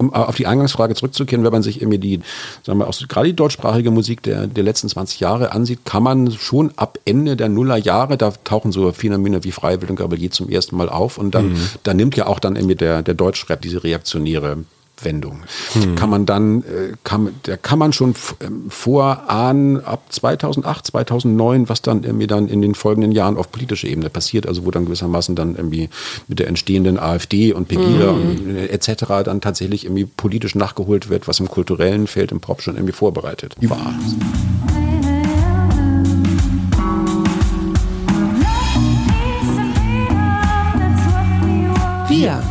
um auf die Eingangsfrage zurückzukehren, wenn man sich irgendwie die, sagen wir, auch gerade die deutschsprachige Musik der, der letzten 20 Jahre ansieht, kann man schon ab Ende der Nullerjahre, da tauchen so Phänomene wie Freiwild und Gabalier zum ersten Mal auf und dann, mhm. da nimmt ja auch dann irgendwie der, der Deutschrap diese reaktionäre Wendung. Hm. Kann man dann, äh, kann, da kann man schon ähm, vorahnen, ab 2008, 2009, was dann irgendwie dann in den folgenden Jahren auf politischer Ebene passiert, also wo dann gewissermaßen dann irgendwie mit der entstehenden AfD und Pegida mhm. und äh, etc. dann tatsächlich irgendwie politisch nachgeholt wird, was im kulturellen Feld im Pop schon irgendwie vorbereitet war. Wir.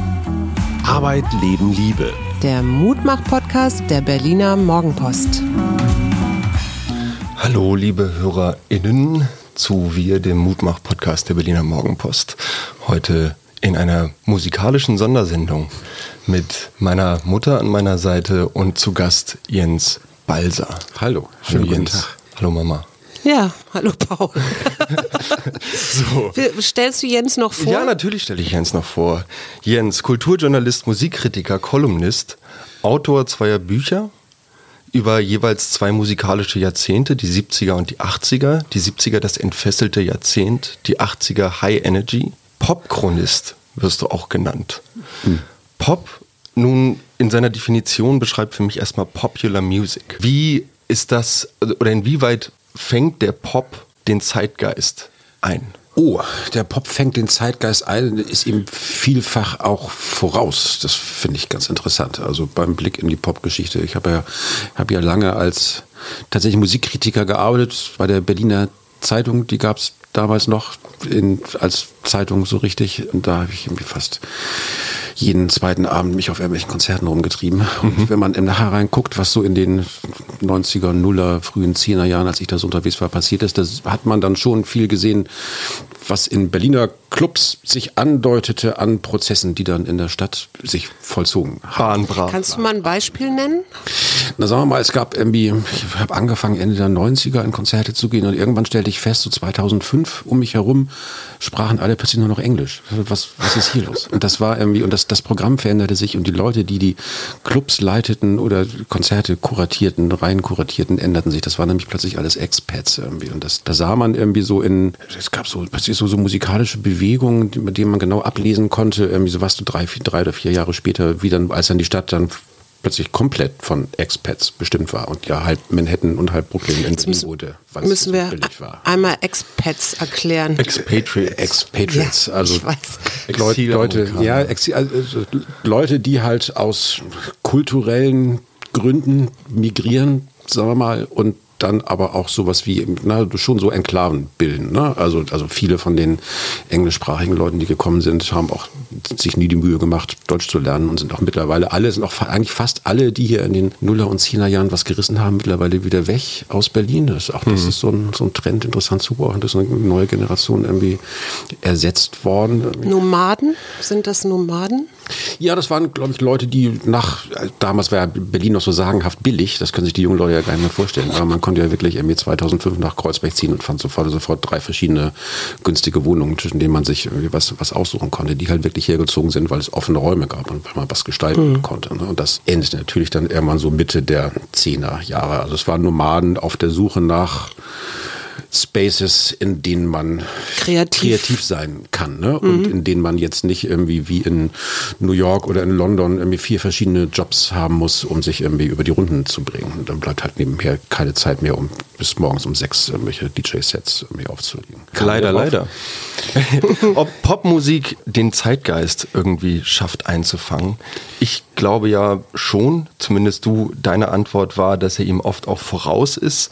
Arbeit, Leben, Liebe der Mutmach-Podcast der Berliner Morgenpost. Hallo, liebe HörerInnen zu Wir, dem Mutmach-Podcast der Berliner Morgenpost. Heute in einer musikalischen Sondersendung mit meiner Mutter an meiner Seite und zu Gast Jens Balser. Hallo, schönen Hallo, Jens. Tag. Hallo Mama. Ja, hallo Paul. so. Stellst du Jens noch vor? Ja, natürlich stelle ich Jens noch vor. Jens, Kulturjournalist, Musikkritiker, Kolumnist, Autor zweier Bücher über jeweils zwei musikalische Jahrzehnte, die 70er und die 80er. Die 70er das entfesselte Jahrzehnt, die 80er High Energy. Popchronist wirst du auch genannt. Hm. Pop nun in seiner Definition beschreibt für mich erstmal Popular Music. Wie ist das, oder inwieweit fängt der Pop den Zeitgeist ein? Oh, der Pop fängt den Zeitgeist ein, ist ihm vielfach auch voraus. Das finde ich ganz interessant. Also beim Blick in die Popgeschichte. Ich habe ja, hab ja lange als tatsächlich Musikkritiker gearbeitet bei der Berliner Zeitung. Die gab es damals noch in, als Zeitung so richtig. Und da habe ich irgendwie fast jeden zweiten Abend mich auf irgendwelchen Konzerten rumgetrieben. Und mhm. wenn man im Nachher reinguckt, was so in den 90er, Nuller, frühen 10er Jahren, als ich da so unterwegs war, passiert ist, da hat man dann schon viel gesehen, was in Berliner Clubs sich andeutete an Prozessen, die dann in der Stadt sich vollzogen haben. Kannst du mal ein Beispiel nennen? Na sagen wir mal, es gab irgendwie, ich habe angefangen Ende der 90er in Konzerte zu gehen und irgendwann stellte ich fest, so 2005 um mich herum sprachen alle plötzlich nur noch Englisch. Was, was ist hier los? Und das war irgendwie, und das, das Programm veränderte sich und die Leute, die die Clubs leiteten oder Konzerte kuratierten, rein kuratierten, änderten sich. Das waren nämlich plötzlich alles Expats irgendwie. Und das, da sah man irgendwie so in, es gab so, so, so musikalische Bewegungen, mit denen man genau ablesen konnte, irgendwie so was du drei, vier, drei oder vier Jahre später, wie dann, als dann die Stadt dann plötzlich komplett von Expats bestimmt war und ja halb Manhattan und halb Brooklyn in Berlin wurde, weil müssen es so billig war. Einmal Expats erklären. Expatriates. Expatriates, ja, also Leute, Leute, ja, also Leute, die halt aus kulturellen Gründen migrieren, sagen wir mal, und dann aber auch sowas wie na, schon so Enklaven bilden. Ne? Also, also viele von den englischsprachigen Leuten, die gekommen sind, haben auch sich nie die Mühe gemacht, Deutsch zu lernen und sind auch mittlerweile alle, sind auch eigentlich fast alle, die hier in den Nuller- und Zehnerjahren was gerissen haben, mittlerweile wieder weg aus Berlin. Das ist auch das mhm. ist so ein, so ein Trend, interessant zu beobachten, dass eine neue Generation irgendwie ersetzt worden. Nomaden? Sind das Nomaden? Ja, das waren, glaube ich, Leute, die nach, damals war ja Berlin noch so sagenhaft billig, das können sich die jungen Leute ja gar nicht mehr vorstellen, aber man konnte ja wirklich irgendwie 2005 nach Kreuzberg ziehen und fand sofort, sofort drei verschiedene günstige Wohnungen, zwischen denen man sich was, was aussuchen konnte, die halt wirklich hergezogen sind, weil es offene Räume gab und weil man was gestalten mhm. konnte. Ne? Und das endete natürlich dann irgendwann so Mitte der Zehner Jahre. Also es waren Nomaden auf der Suche nach Spaces, in denen man kreativ, kreativ sein kann ne? und mhm. in denen man jetzt nicht irgendwie wie in New York oder in London irgendwie vier verschiedene Jobs haben muss, um sich irgendwie über die Runden zu bringen. Und dann bleibt halt nebenher keine Zeit mehr, um bis morgens um sechs irgendwelche DJ-Sets irgendwie aufzulegen. Kann leider, leider. Ob Popmusik den Zeitgeist irgendwie schafft einzufangen, ich glaube ja schon, zumindest du, deine Antwort war, dass er ihm oft auch voraus ist.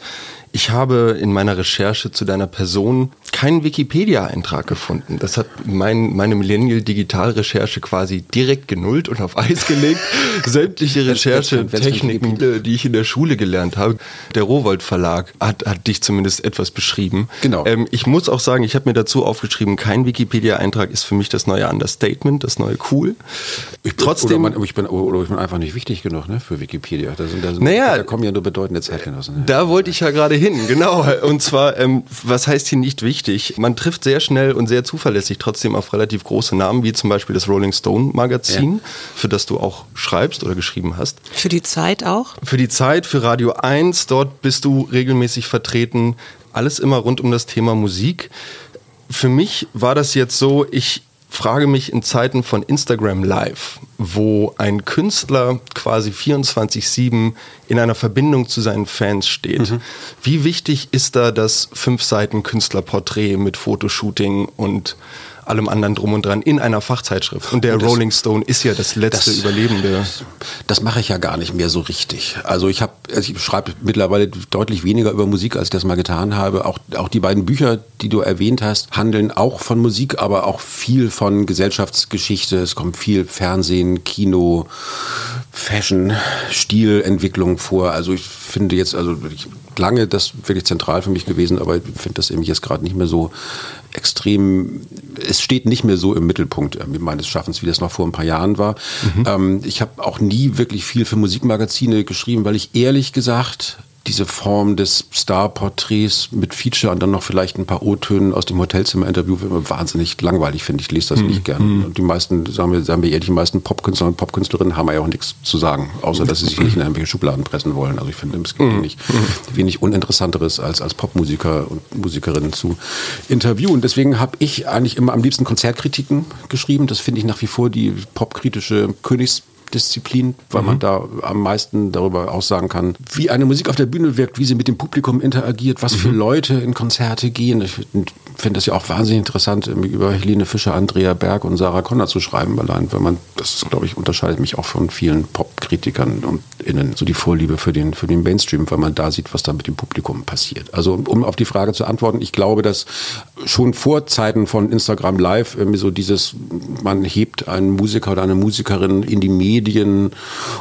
Ich habe in meiner Recherche zu deiner Person keinen Wikipedia-Eintrag gefunden. Das hat mein, meine Millennial-Digital-Recherche quasi direkt genullt und auf Eis gelegt. Sämtliche Recherchetechniken, die ich in der Schule gelernt habe. Der Rowold Verlag hat, hat dich zumindest etwas beschrieben. Genau. Ähm, ich muss auch sagen, ich habe mir dazu aufgeschrieben, kein Wikipedia-Eintrag ist für mich das neue Understatement, das neue Cool. Ich, Trotzdem, oder, man, ich bin, oder ich bin einfach nicht wichtig genug ne, für Wikipedia. Da, sind, da, sind, naja, da kommen ja nur bedeutende Zeitgenossen. Ne? Da wollte ich ja gerade hin, genau. Und zwar, ähm, was heißt hier nicht wichtig? Wichtig. Man trifft sehr schnell und sehr zuverlässig trotzdem auf relativ große Namen, wie zum Beispiel das Rolling Stone Magazin, ja. für das du auch schreibst oder geschrieben hast. Für die Zeit auch? Für die Zeit, für Radio 1. Dort bist du regelmäßig vertreten. Alles immer rund um das Thema Musik. Für mich war das jetzt so, ich frage mich in Zeiten von Instagram Live, wo ein Künstler quasi 24-7 in einer Verbindung zu seinen Fans steht, mhm. wie wichtig ist da das fünf Seiten Künstlerporträt mit Fotoshooting und allem anderen drum und dran in einer Fachzeitschrift. Und der und das, Rolling Stone ist ja das letzte das, Überlebende. Das mache ich ja gar nicht mehr so richtig. Also ich habe, also ich schreibe mittlerweile deutlich weniger über Musik, als ich das mal getan habe. Auch, auch die beiden Bücher, die du erwähnt hast, handeln auch von Musik, aber auch viel von Gesellschaftsgeschichte. Es kommt viel Fernsehen, Kino, Fashion, Stilentwicklung vor. Also ich finde jetzt, also ich, lange das wirklich zentral für mich gewesen, aber ich finde das eben jetzt gerade nicht mehr so extrem, es steht nicht mehr so im Mittelpunkt äh, meines Schaffens, wie das noch vor ein paar Jahren war. Mhm. Ähm, ich habe auch nie wirklich viel für Musikmagazine geschrieben, weil ich ehrlich gesagt diese Form des Star-Porträts mit Feature und dann noch vielleicht ein paar O-Tönen aus dem Hotelzimmer-Interview immer wahnsinnig langweilig, finde ich. lese das mhm. nicht gern. Und die meisten, sagen wir, sagen wir ehrlich, die meisten Popkünstler und Popkünstlerinnen haben ja auch nichts zu sagen, außer dass sie sich nicht in irgendwelche Schubladen pressen wollen. Also ich finde, es gibt wenig, wenig Uninteressanteres als als Popmusiker und Musikerinnen zu interviewen. Deswegen habe ich eigentlich immer am liebsten Konzertkritiken geschrieben. Das finde ich nach wie vor die popkritische Königs Disziplin, weil mhm. man da am meisten darüber aussagen kann, wie eine Musik auf der Bühne wirkt, wie sie mit dem Publikum interagiert, was mhm. für Leute in Konzerte gehen. Ich finde das ja auch wahnsinnig interessant, über Helene Fischer, Andrea Berg und Sarah Connor zu schreiben, allein, wenn man, das glaube ich, unterscheidet mich auch von vielen Popkritikern und innen, so die Vorliebe für den, für den Mainstream, weil man da sieht, was da mit dem Publikum passiert. Also, um auf die Frage zu antworten, ich glaube, dass schon vor Zeiten von Instagram Live irgendwie so dieses, man hebt einen Musiker oder eine Musikerin in die Medien Medien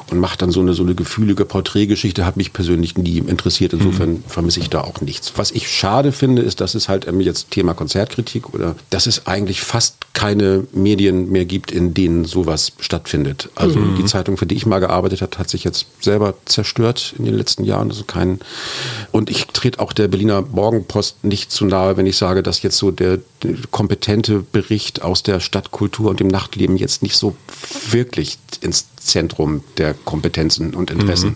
und macht dann so eine, so eine gefühlige Porträtgeschichte, hat mich persönlich nie interessiert. Insofern mhm. vermisse ich da auch nichts. Was ich schade finde, ist, dass es halt jetzt Thema Konzertkritik oder dass es eigentlich fast keine Medien mehr gibt, in denen sowas stattfindet. Also mhm. die Zeitung, für die ich mal gearbeitet habe, hat sich jetzt selber zerstört in den letzten Jahren. Also kein und ich trete auch der Berliner Morgenpost nicht zu nahe, wenn ich sage, dass jetzt so der, der kompetente Bericht aus der Stadtkultur und dem Nachtleben jetzt nicht so wirklich ins Zentrum der Kompetenzen und Interessen mhm.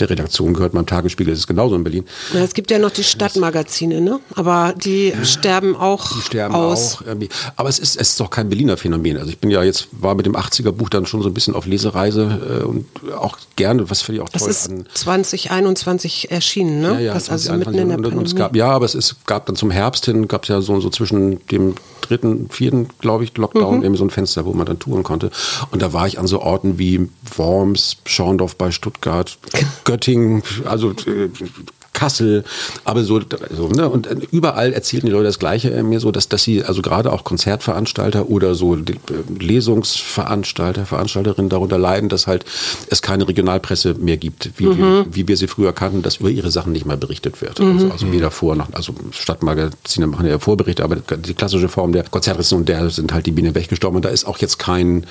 der Redaktion gehört. Beim Tagesspiegel ist es genauso in Berlin. Ja, es gibt ja noch die Stadtmagazine, ne? aber die ja, sterben auch die sterben aus. Auch irgendwie. Aber es ist, es ist doch kein Berliner Phänomen. Also ich bin ja jetzt, war mit dem 80er Buch dann schon so ein bisschen auf Lesereise äh, und auch gerne, was finde ich auch das toll ist an. 2021 erschienen, ne? Ja, ja, das also mitten in der und, gab, Ja, aber es ist, gab dann zum Herbst hin, gab es ja so, so zwischen dem dritten, vierten, glaube ich, Lockdown, mhm. eben so ein Fenster, wo man dann touren konnte. Und da war ich an so Orten wie Worms, Schorndorf bei Stuttgart, Göttingen, also äh, Kassel, aber so, so ne? und äh, überall erzählten die Leute das Gleiche äh, mir so, dass, dass sie also gerade auch Konzertveranstalter oder so Lesungsveranstalter, Veranstalterinnen darunter leiden, dass halt es keine Regionalpresse mehr gibt, wie, mhm. wie, wie wir sie früher kannten, dass über ihre Sachen nicht mehr berichtet wird. Mhm. Also, also weder vor noch, also Stadtmagazine machen ja Vorberichte, aber die klassische Form der Konzertrezension, der sind halt die Biene weggestorben und da ist auch jetzt kein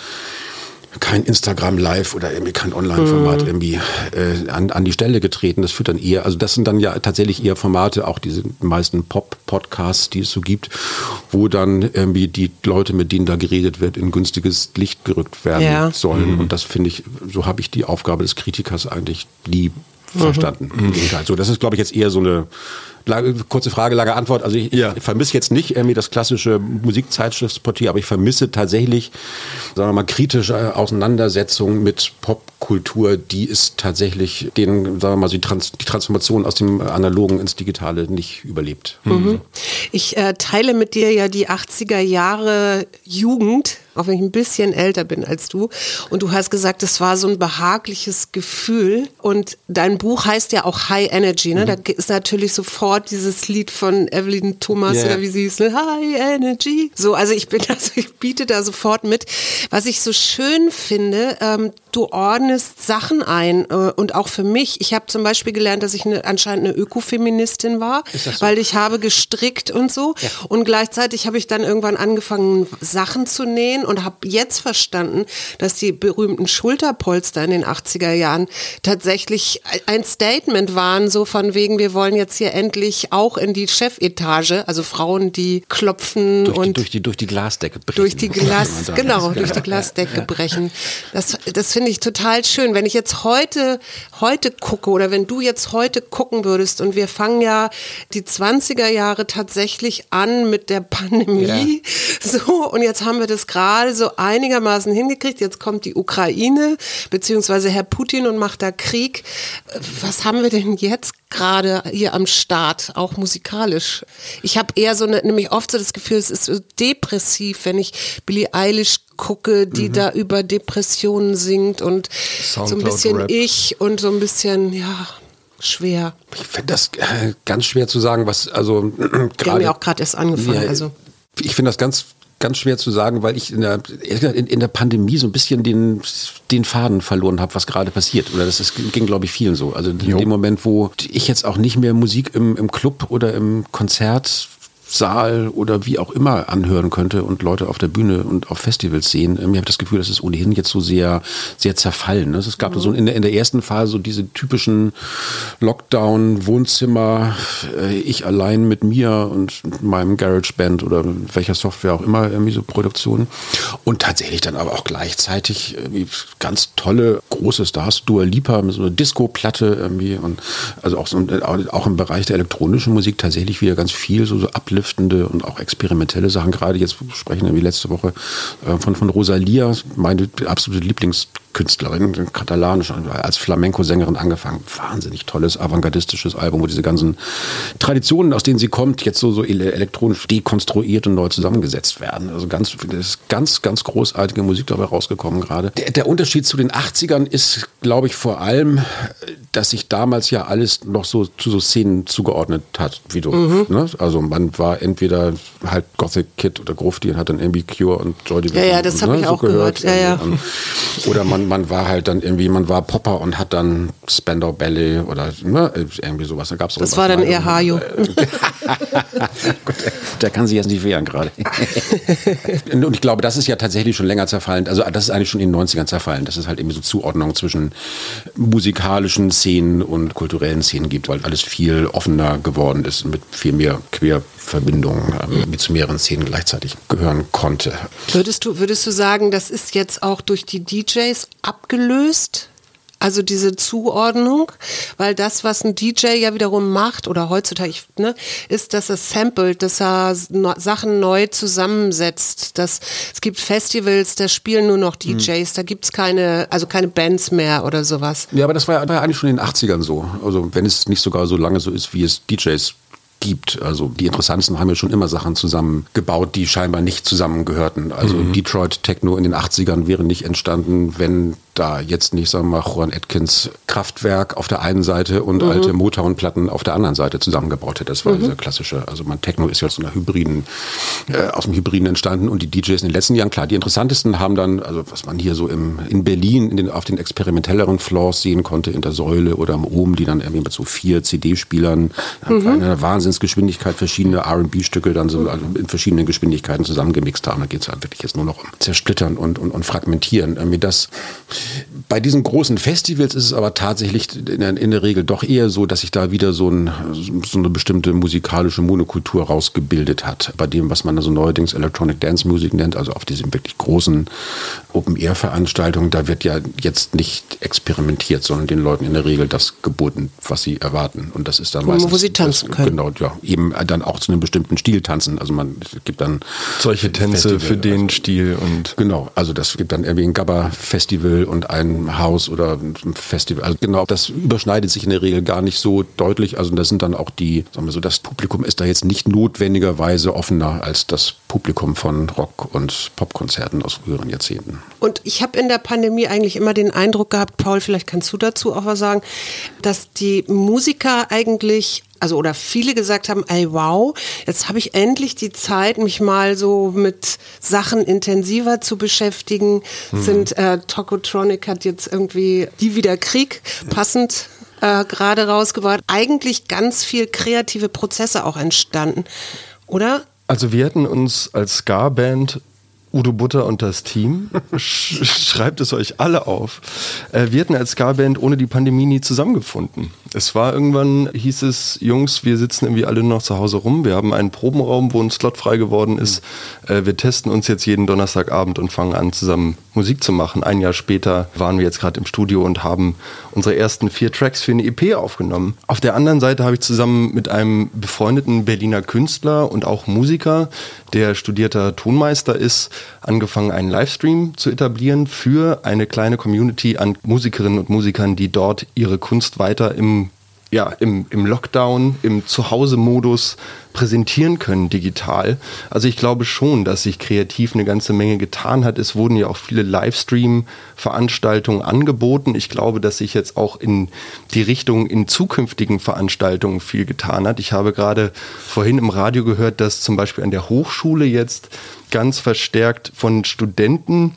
kein Instagram Live oder irgendwie kein Online-Format mhm. irgendwie äh, an, an die Stelle getreten. Das führt dann eher, also das sind dann ja tatsächlich eher Formate, auch diese meisten Pop-Podcasts, die es so gibt, wo dann irgendwie die Leute, mit denen da geredet wird, in günstiges Licht gerückt werden ja. sollen. Mhm. Und das finde ich, so habe ich die Aufgabe des Kritikers eigentlich nie mhm. verstanden. Mhm. So, das ist, glaube ich, jetzt eher so eine kurze Frage, lange Antwort. Also ich, ja. ich vermisse jetzt nicht irgendwie das klassische Musikzeitschriftsportier, aber ich vermisse tatsächlich, sagen wir mal, kritische Auseinandersetzung mit Popkultur, die ist tatsächlich den, sagen wir mal, die, Trans die Transformation aus dem Analogen ins Digitale nicht überlebt. Mhm. Ich äh, teile mit dir ja die 80er Jahre Jugend auch wenn ich ein bisschen älter bin als du. Und du hast gesagt, es war so ein behagliches Gefühl. Und dein Buch heißt ja auch High Energy. Ne? Mhm. Da ist natürlich sofort dieses Lied von Evelyn Thomas yeah. oder wie sie hieß, ne? High Energy. So, also ich bin, also ich biete da sofort mit. Was ich so schön finde, ähm, du ordnest Sachen ein äh, und auch für mich. Ich habe zum Beispiel gelernt, dass ich eine, anscheinend eine Ökofeministin war, so? weil ich habe gestrickt und so. Ja. Und gleichzeitig habe ich dann irgendwann angefangen, Sachen zu nähen und habe jetzt verstanden, dass die berühmten Schulterpolster in den 80er Jahren tatsächlich ein Statement waren, so von wegen, wir wollen jetzt hier endlich auch in die Chefetage, also Frauen, die klopfen durch und die, durch die durch die Glasdecke brechen. Durch die Glas, genau, durch die Glasdecke brechen. Das, das finde ich total schön. Wenn ich jetzt heute, heute gucke oder wenn du jetzt heute gucken würdest und wir fangen ja die 20er Jahre tatsächlich an mit der Pandemie. Ja. So, und jetzt haben wir das gerade so einigermaßen hingekriegt. Jetzt kommt die Ukraine, beziehungsweise Herr Putin und macht da Krieg. Was haben wir denn jetzt gerade hier am Start, auch musikalisch? Ich habe eher so eine, nämlich oft so das Gefühl, es ist so depressiv, wenn ich Billie Eilish gucke, die mhm. da über Depressionen singt und Soundcloud so ein bisschen Rap. ich und so ein bisschen, ja, schwer. Ich finde das äh, ganz schwer zu sagen, was, also gerade. Wir haben ja auch gerade erst angefangen, ja, also. Ich finde das ganz ganz schwer zu sagen, weil ich in der, in, in der Pandemie so ein bisschen den, den Faden verloren habe, was gerade passiert. Oder das ist, ging, glaube ich, vielen so. Also in jo. dem Moment, wo ich jetzt auch nicht mehr Musik im, im Club oder im Konzert Saal oder wie auch immer anhören könnte und Leute auf der Bühne und auf Festivals sehen. Ähm, ich habe das Gefühl, das ist ohnehin jetzt so sehr, sehr zerfallen. Ne? Es gab mhm. so in der, in der ersten Phase so diese typischen Lockdown-Wohnzimmer, äh, ich allein mit mir und meinem GarageBand oder welcher Software auch immer, irgendwie so Produktionen. Und tatsächlich dann aber auch gleichzeitig ganz tolle große Stars, Dua Lipa mit so einer Disco-Platte irgendwie und also auch, so, auch im Bereich der elektronischen Musik tatsächlich wieder ganz viel so, so Uplift sinnstiftende und auch experimentelle Sachen. Gerade jetzt sprechen wir letzte Woche äh, von, von Rosalia, meine absolute Lieblings Künstlerin, katalanisch, als Flamenco-Sängerin angefangen. Wahnsinnig tolles, avantgardistisches Album, wo diese ganzen Traditionen, aus denen sie kommt, jetzt so, so elektronisch dekonstruiert und neu zusammengesetzt werden. Also ganz, ist ganz, ganz großartige Musik dabei rausgekommen gerade. Der, der Unterschied zu den 80ern ist, glaube ich, vor allem, dass sich damals ja alles noch so zu so Szenen zugeordnet hat, wie du. Mhm. Ne? Also man war entweder halt Gothic Kid oder Grufti und hat dann irgendwie Cure und Joy Division. Ja, ja, das habe ne, ich so auch gehört. gehört. Ja, ja. Oder man man, war halt dann irgendwie, man war Popper und hat dann Spandau Ballet oder ne, irgendwie sowas. Da gab's das war dann eher Hajo. der kann sich jetzt nicht wehren gerade. und ich glaube, das ist ja tatsächlich schon länger zerfallen. Also das ist eigentlich schon in den 90ern zerfallen. Das ist halt irgendwie so Zuordnung zwischen musikalischen Szenen und kulturellen Szenen gibt, weil alles viel offener geworden ist mit viel mehr Querverbindungen, ähm, mit zu mehreren Szenen gleichzeitig gehören konnte. Würdest du, würdest du sagen, das ist jetzt auch durch die DJs abgelöst? Also diese Zuordnung, weil das, was ein DJ ja wiederum macht oder heutzutage, ne, ist, dass er samplet, dass er Sachen neu zusammensetzt. Dass, es gibt Festivals, da spielen nur noch DJs, mhm. da gibt's keine, also keine Bands mehr oder sowas. Ja, aber das war ja eigentlich schon in den 80ern so. Also wenn es nicht sogar so lange so ist, wie es DJs gibt. Also die Interessantesten haben ja schon immer Sachen zusammengebaut, die scheinbar nicht zusammengehörten. Also mhm. Detroit Techno in den 80ern wäre nicht entstanden, wenn da jetzt nicht, sagen wir mal, Juan Atkins Kraftwerk auf der einen Seite und mhm. alte Motown-Platten auf der anderen Seite zusammengebaut hätte. Das war mhm. dieser klassische, also man Techno ist ja aus einer Hybriden, äh, aus dem Hybriden entstanden und die DJs in den letzten Jahren, klar, die interessantesten haben dann, also was man hier so im, in Berlin in den, auf den experimentelleren Floors sehen konnte, in der Säule oder im Ohm, die dann irgendwie mit so vier CD-Spielern mhm. einer Wahnsinnsgeschwindigkeit verschiedene R&B-Stücke dann so also in verschiedenen Geschwindigkeiten zusammengemixt haben. Da geht es halt wirklich jetzt nur noch um Zersplittern und, und, und Fragmentieren. Irgendwie das bei diesen großen Festivals ist es aber tatsächlich in der, in der Regel doch eher so, dass sich da wieder so, ein, so, eine bestimmte musikalische Monokultur rausgebildet hat. Bei dem, was man also neuerdings Electronic Dance Music nennt, also auf diesen wirklich großen Open-Air-Veranstaltungen, da wird ja jetzt nicht experimentiert, sondern den Leuten in der Regel das geboten, was sie erwarten. Und das ist dann meistens... Wo sie tanzen das, können. Genau, ja. Eben dann auch zu einem bestimmten Stil tanzen. Also man gibt dann... Solche Tänze Festival, für den also, Stil und... Genau, also das gibt dann irgendwie ein Gabba-Festival und ein Haus oder ein Festival. Also genau, das überschneidet sich in der Regel gar nicht so deutlich. Also das sind dann auch die, sagen wir so, das Publikum ist da jetzt nicht notwendigerweise offener als das Publikum von Rock- und Popkonzerten aus früheren Jahrzehnten. Und ich habe in der Pandemie eigentlich immer den Eindruck gehabt, Paul, vielleicht kannst du dazu auch was sagen, dass die Musiker eigentlich also oder viele gesagt haben, ey wow, jetzt habe ich endlich die Zeit, mich mal so mit Sachen intensiver zu beschäftigen. Mhm. Sind äh, Tokotronic hat jetzt irgendwie die wieder Krieg passend äh, gerade rausgebracht. Eigentlich ganz viel kreative Prozesse auch entstanden, oder? Also wir hätten uns als Ska-Band Udo Butter und das Team. Schreibt es euch alle auf. Äh, wir hatten als Ska-Band ohne die Pandemie nie zusammengefunden. Es war irgendwann, hieß es, Jungs, wir sitzen irgendwie alle noch zu Hause rum. Wir haben einen Probenraum, wo ein Slot frei geworden ist. Mhm. wir testen uns jetzt jeden Donnerstagabend und fangen an, zusammen Musik zu machen. Ein Jahr später waren wir jetzt gerade im Studio und haben unsere ersten vier Tracks für eine EP aufgenommen. Auf der anderen Seite habe ich zusammen mit einem befreundeten Berliner Künstler und auch Musiker, der studierter Tonmeister ist, angefangen, einen Livestream zu etablieren für eine kleine Community an Musikerinnen und Musikern, die dort ihre Kunst weiter im ja, im, im Lockdown, im Zuhause-Modus präsentieren können digital. Also ich glaube schon, dass sich kreativ eine ganze Menge getan hat. Es wurden ja auch viele Livestream-Veranstaltungen angeboten. Ich glaube, dass sich jetzt auch in die Richtung in zukünftigen Veranstaltungen viel getan hat. Ich habe gerade vorhin im Radio gehört, dass zum Beispiel an der Hochschule jetzt ganz verstärkt von Studenten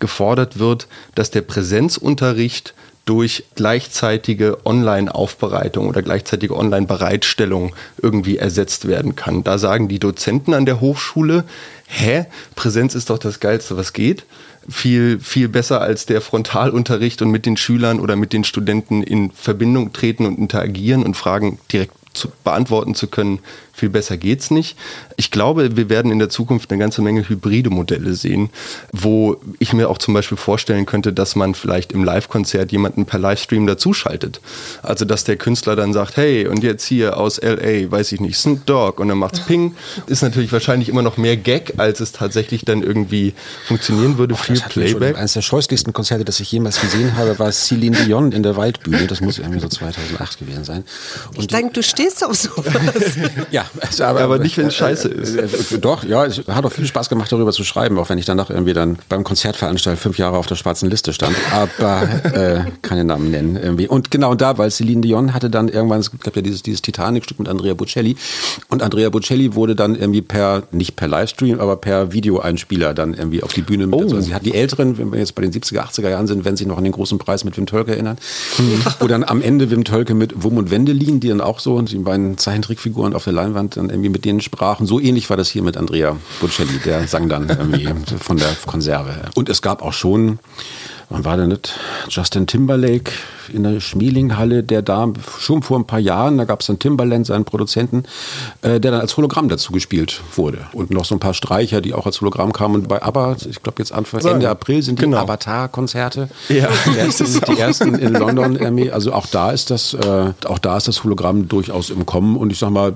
gefordert wird, dass der Präsenzunterricht durch gleichzeitige Online-Aufbereitung oder gleichzeitige Online-Bereitstellung irgendwie ersetzt werden kann. Da sagen die Dozenten an der Hochschule, hä, Präsenz ist doch das Geilste, was geht. Viel, viel besser als der Frontalunterricht und mit den Schülern oder mit den Studenten in Verbindung treten und interagieren und Fragen direkt zu beantworten zu können, viel besser geht's nicht. Ich glaube, wir werden in der Zukunft eine ganze Menge hybride Modelle sehen, wo ich mir auch zum Beispiel vorstellen könnte, dass man vielleicht im Live-Konzert jemanden per Livestream dazuschaltet. Also, dass der Künstler dann sagt, hey, und jetzt hier aus LA, weiß ich nicht, Snoop Dogg, und dann macht's Ping. Ist natürlich wahrscheinlich immer noch mehr Gag, als es tatsächlich dann irgendwie funktionieren würde. Oh, viel Playback. Eines der scheußlichsten Konzerte, das ich jemals gesehen habe, war Celine Dion in der Waldbühne. Das muss irgendwie so 2008 gewesen sein. Und ich denke, du stehst auf sowas. ja, also, aber, aber, nicht, wenn es scheiße ist. Äh, äh, doch, ja, es hat auch viel Spaß gemacht, darüber zu schreiben, auch wenn ich danach irgendwie dann beim Konzertveranstalter fünf Jahre auf der schwarzen Liste stand. Aber äh, keine Namen nennen irgendwie. Und genau da, weil Celine Dion hatte dann irgendwann, es gab ja dieses, dieses Titanic-Stück mit Andrea Bocelli. Und Andrea Bocelli wurde dann irgendwie per, nicht per Livestream, aber per Videoeinspieler dann irgendwie auf die Bühne mit. Oh. Also sie hat die Älteren, wenn wir jetzt bei den 70er, 80er Jahren sind, wenn sie noch an den großen Preis mit Wim Tölke erinnern, mhm. wo dann am Ende Wim Tölke mit Wum und Wendelin, die dann auch so, die beiden Zeichentrickfiguren auf der Leinwand Leinwand dann irgendwie mit denen sprachen. So ähnlich war das hier mit Andrea Bocelli, der sang dann irgendwie von der Konserve. Und es gab auch schon, wann war denn das? Justin Timberlake in der Schmielinghalle, der da schon vor ein paar Jahren, da gab es dann Timberland, seinen Produzenten, äh, der dann als Hologramm dazu gespielt wurde. Und noch so ein paar Streicher, die auch als Hologramm kamen. Und bei ABBA, ich glaube jetzt Anfang, Ende April sind die genau. Avatar-Konzerte. Ja. Die ersten, die ersten in London. Also auch da ist das, äh, auch da ist das Hologramm durchaus im Kommen. Und ich sag mal,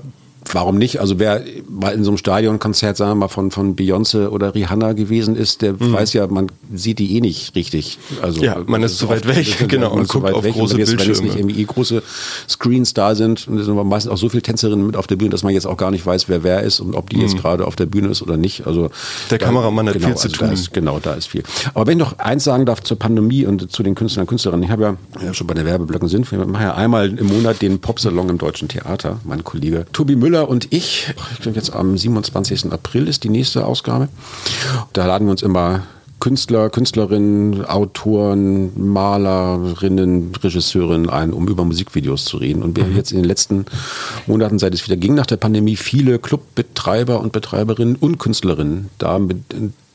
warum nicht? Also wer mal in so einem Stadionkonzert, sagen wir mal, von, von Beyoncé oder Rihanna gewesen ist, der mhm. weiß ja, man sieht die eh nicht richtig. Also, ja, man ist zu weit weg, genau, man guckt auf weg. große jetzt, Bildschirme. Wenn es nicht irgendwie eh große Screens da sind, und es sind meistens auch so viele Tänzerinnen mit auf der Bühne, dass man jetzt auch gar nicht weiß, wer wer ist und ob die mhm. jetzt gerade auf der Bühne ist oder nicht. Also Der da, Kameramann hat genau, viel zu also tun. Da ist, genau, da ist viel. Aber wenn ich noch eins sagen darf zur Pandemie und zu den Künstlern und Künstlerinnen, ich habe ja, ja schon bei der Werbeblöcken sind, wir machen ja einmal im Monat den Popsalon im Deutschen Theater, mein Kollege Tobi Müller und ich ich glaube jetzt am 27. April ist die nächste Ausgabe. Da laden wir uns immer Künstler, Künstlerinnen, Autoren, Malerinnen, Regisseurinnen ein, um über Musikvideos zu reden. Und wir haben mhm. jetzt in den letzten Monaten, seit es wieder ging nach der Pandemie, viele Clubbetreiber und Betreiberinnen und Künstlerinnen da mit